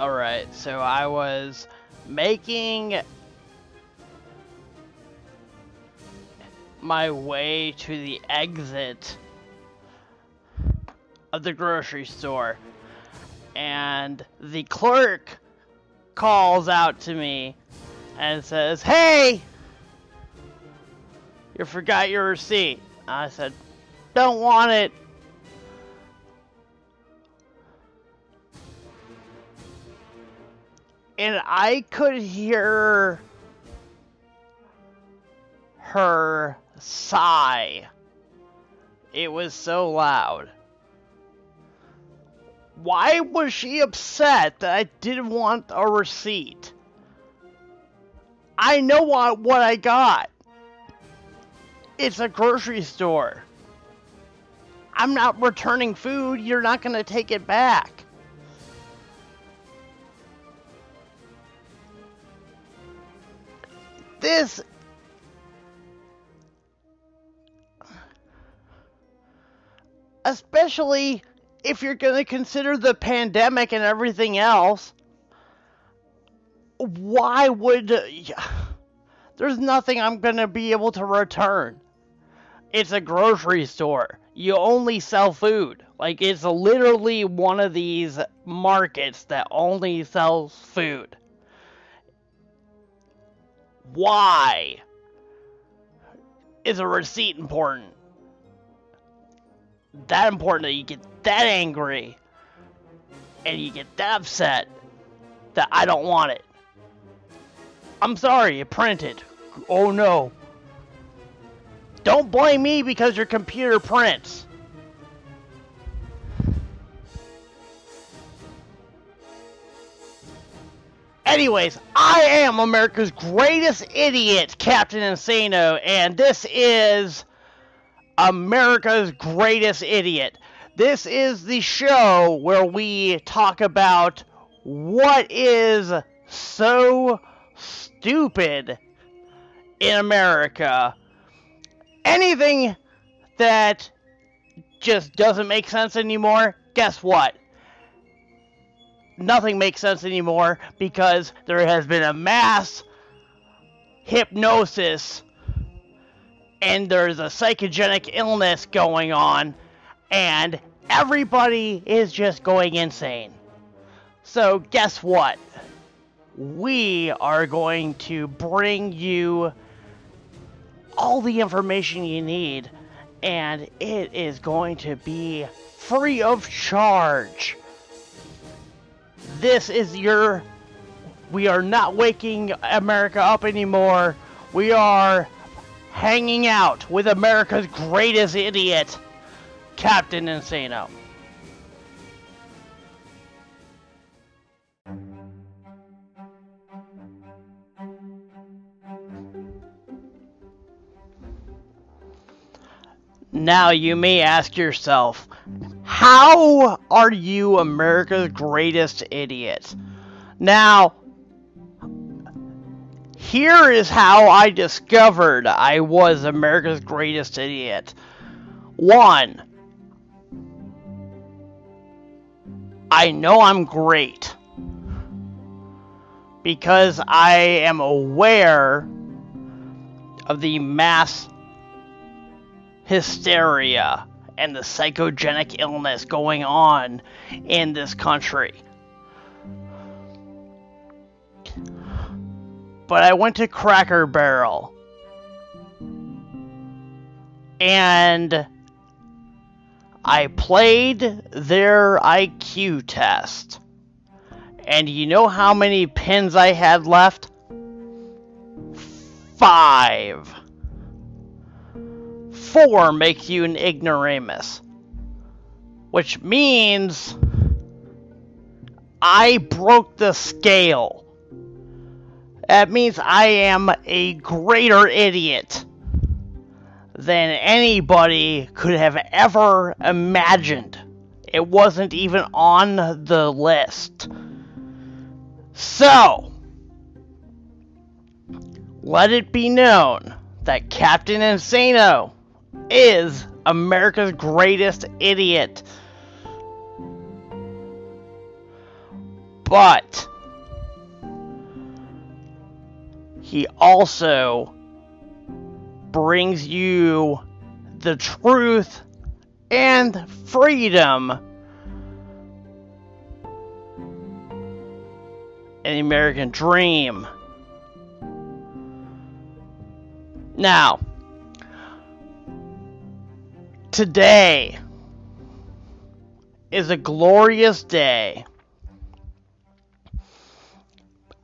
Alright, so I was making my way to the exit of the grocery store and the clerk calls out to me and says, Hey! You forgot your receipt. I said, Don't want it. And I could hear her sigh. It was so loud. Why was she upset that I didn't want a receipt? I know what, I got. It's a grocery store. I'm not returning food. You're not going to take it back. This especially if you're going to consider the pandemic and everything else, why would. There's nothing I'm going to be able to return. It's a grocery store. You only sell food. Like, it's literally one of these markets that only sells food. Why is a receipt important? that important that you get that angry and you get that upset that I don't want it. I'm sorry, it printed. Oh no. Don't blame me because your computer prints. Anyways, I am America's greatest idiot, Captain Insano, and this is America's Greatest Idiot. This is the show where we talk about what is so stupid in America. Anything that just doesn't make sense anymore, guess what? Nothing makes sense anymore because there has been a mass hypnosis and there's a psychogenic illness going on, and everybody is just going insane. So, guess what? We are going to bring you all the information you need, and it is going to be free of charge. This is your. We are not waking America up anymore. We are hanging out with America's greatest idiot, Captain Insano. Now you may ask yourself, how are you America's greatest idiot? Now, here is how I discovered I was America's greatest idiot. One, I know I'm great because I am aware of the mass hysteria and the psychogenic illness going on in this country. but I went to Cracker Barrel. And I played their IQ test. And you know how many pins I had left? Five. Four makes you an ignoramus. Which means I broke the scale. That means I am a greater idiot than anybody could have ever imagined. It wasn't even on the list. So, let it be known that Captain Insano is America's greatest idiot. but he also brings you the truth and freedom and the American dream. Now, today is a glorious day.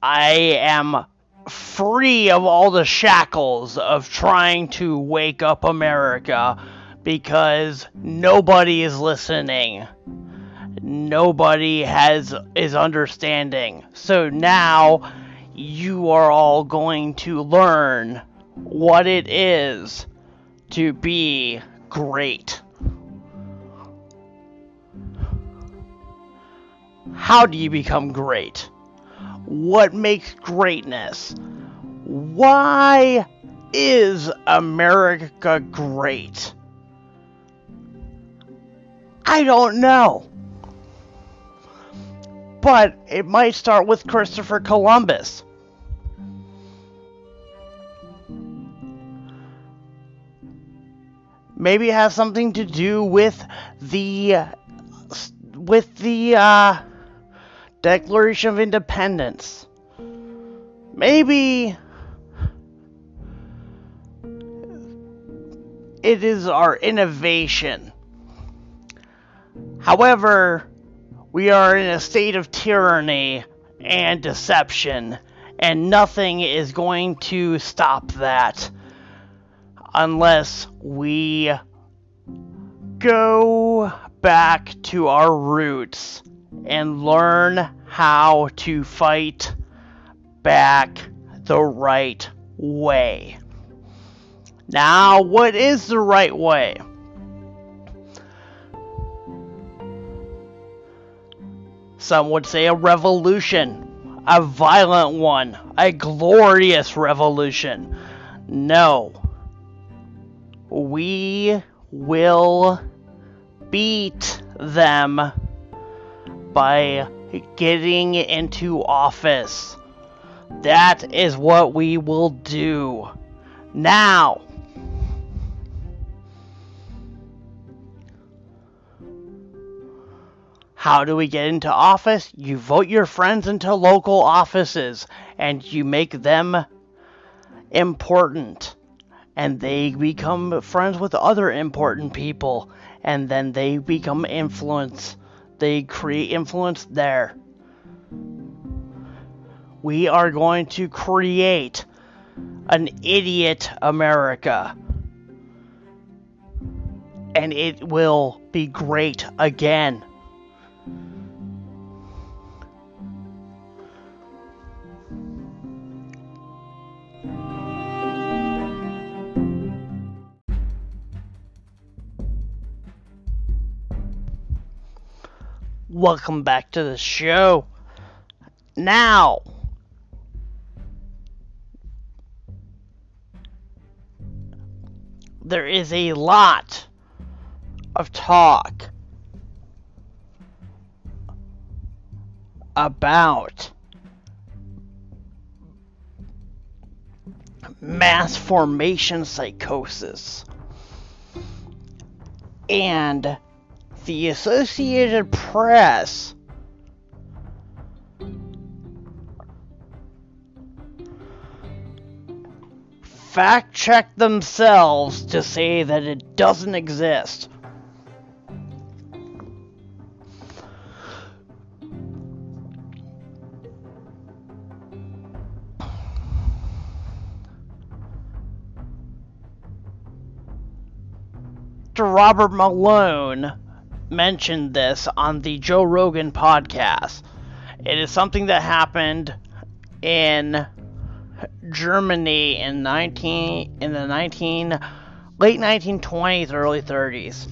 I am free of all the shackles of trying to wake up America because nobody is listening. Nobody has is understanding. So now you are all going to learn what it is to be great. How do you become great? What makes greatness? Why is America great? I don't know. But it might start with Christopher Columbus. Maybe it has something to do with the with the uh, Declaration of Independence. Maybe it is our innovation. However, we are in a state of tyranny and deception, and nothing is going to stop that unless we go back to our roots and learn how to fight back the right way. Now, what is the right way? Some would say a revolution, a violent one, a glorious revolution. No. We will beat them by getting into office. That is what we will do. Now, How do we get into office? You vote your friends into local offices and you make them important. And they become friends with other important people. And then they become influence. They create influence there. We are going to create an idiot America. And it will be great again. Welcome back to the show. Now, there is a lot of talk about mass formation psychosis and the Associated Press fact check themselves to say that it doesn't exist. Robert Malone mentioned this on the Joe Rogan podcast. It is something that happened in Germany in 19 in the 19 late 1920s early 30s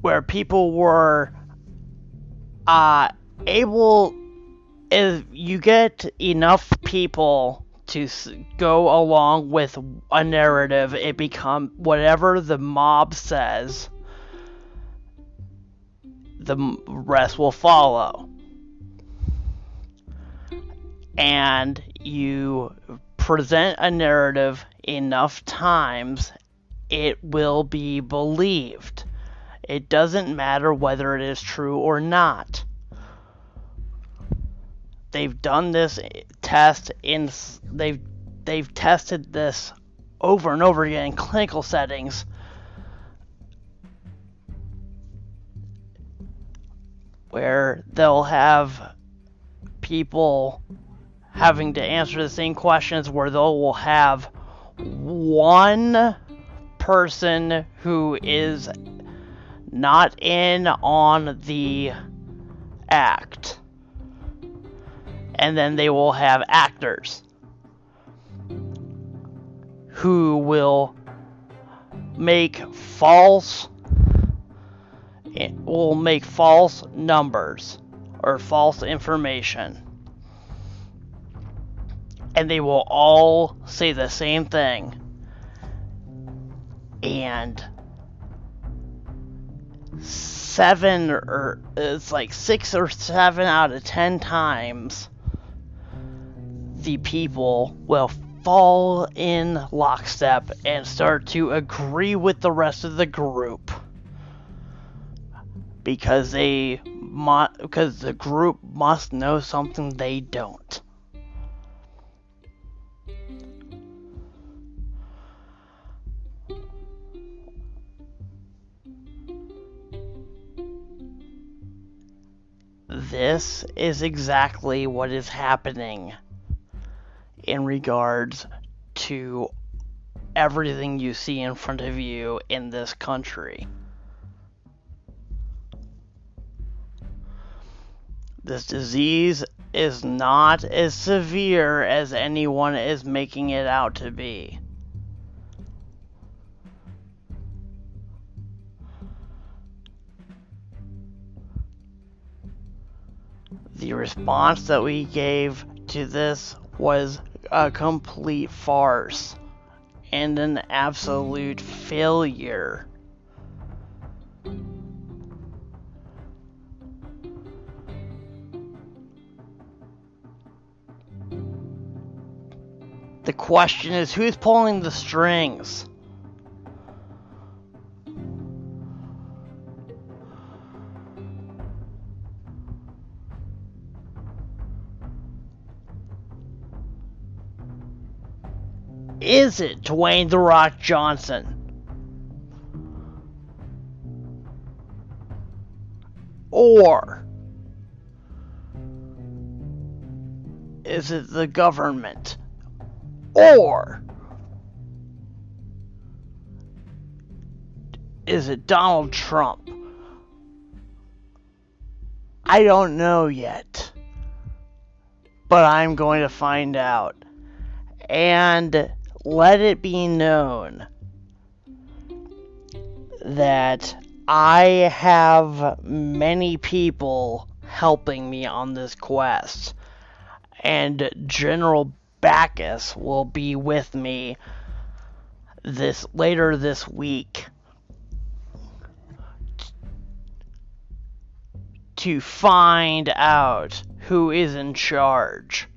where people were uh, able if you get enough people to go along with a narrative it become whatever the mob says the rest will follow. and you present a narrative enough times, it will be believed. It doesn't matter whether it is true or not. They've done this test in they've they've tested this over and over again in clinical settings. Where they'll have people having to answer the same questions where they will have one person who is not in on the act. And then they will have actors who will make false will make false numbers or false information and they will all say the same thing. And seven or it's like six or seven out of ten times the people will fall in lockstep and start to agree with the rest of the group because they because the group must know something they don't. This is exactly what is happening in regards to everything you see in front of you in this country. This disease is not as severe as anyone is making it out to be. the response that we gave to this was a complete farce and an absolute failure. The question is who's pulling the strings? is it Dwayne The Rock Johnson? Or is it the government? Or is it Donald Trump? I don't know yet. But I'm going to find out. And let it be known that I have many people helping me on this quest, and General Bacchus will be with me this later this week to find out who is in charge.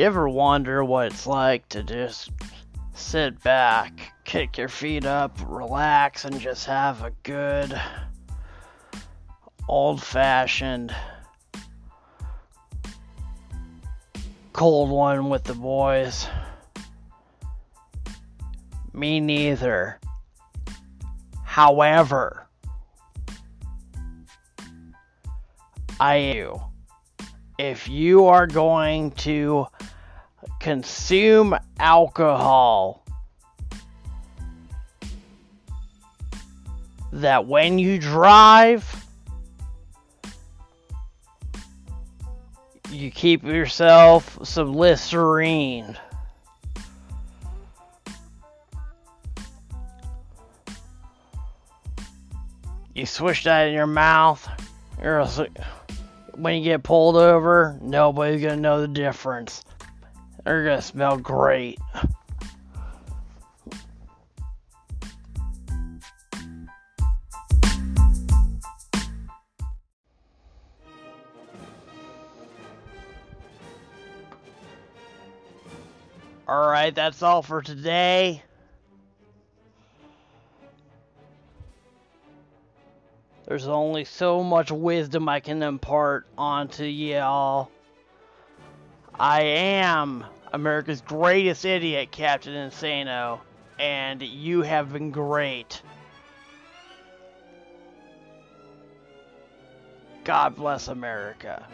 You ever wonder what it's like to just sit back, kick your feet up, relax, and just have a good old fashioned cold one with the boys? Me neither. However, I do. If you are going to consume alcohol. That when you drive, you keep yourself some Listerine. You swish that in your mouth. You're a, when you get pulled over, nobody's gonna know the difference. They're gonna smell great. Alright, that's all for today. There's only so much wisdom I can impart onto y'all. I am America's greatest idiot, Captain Insano, and you have been great. God bless America.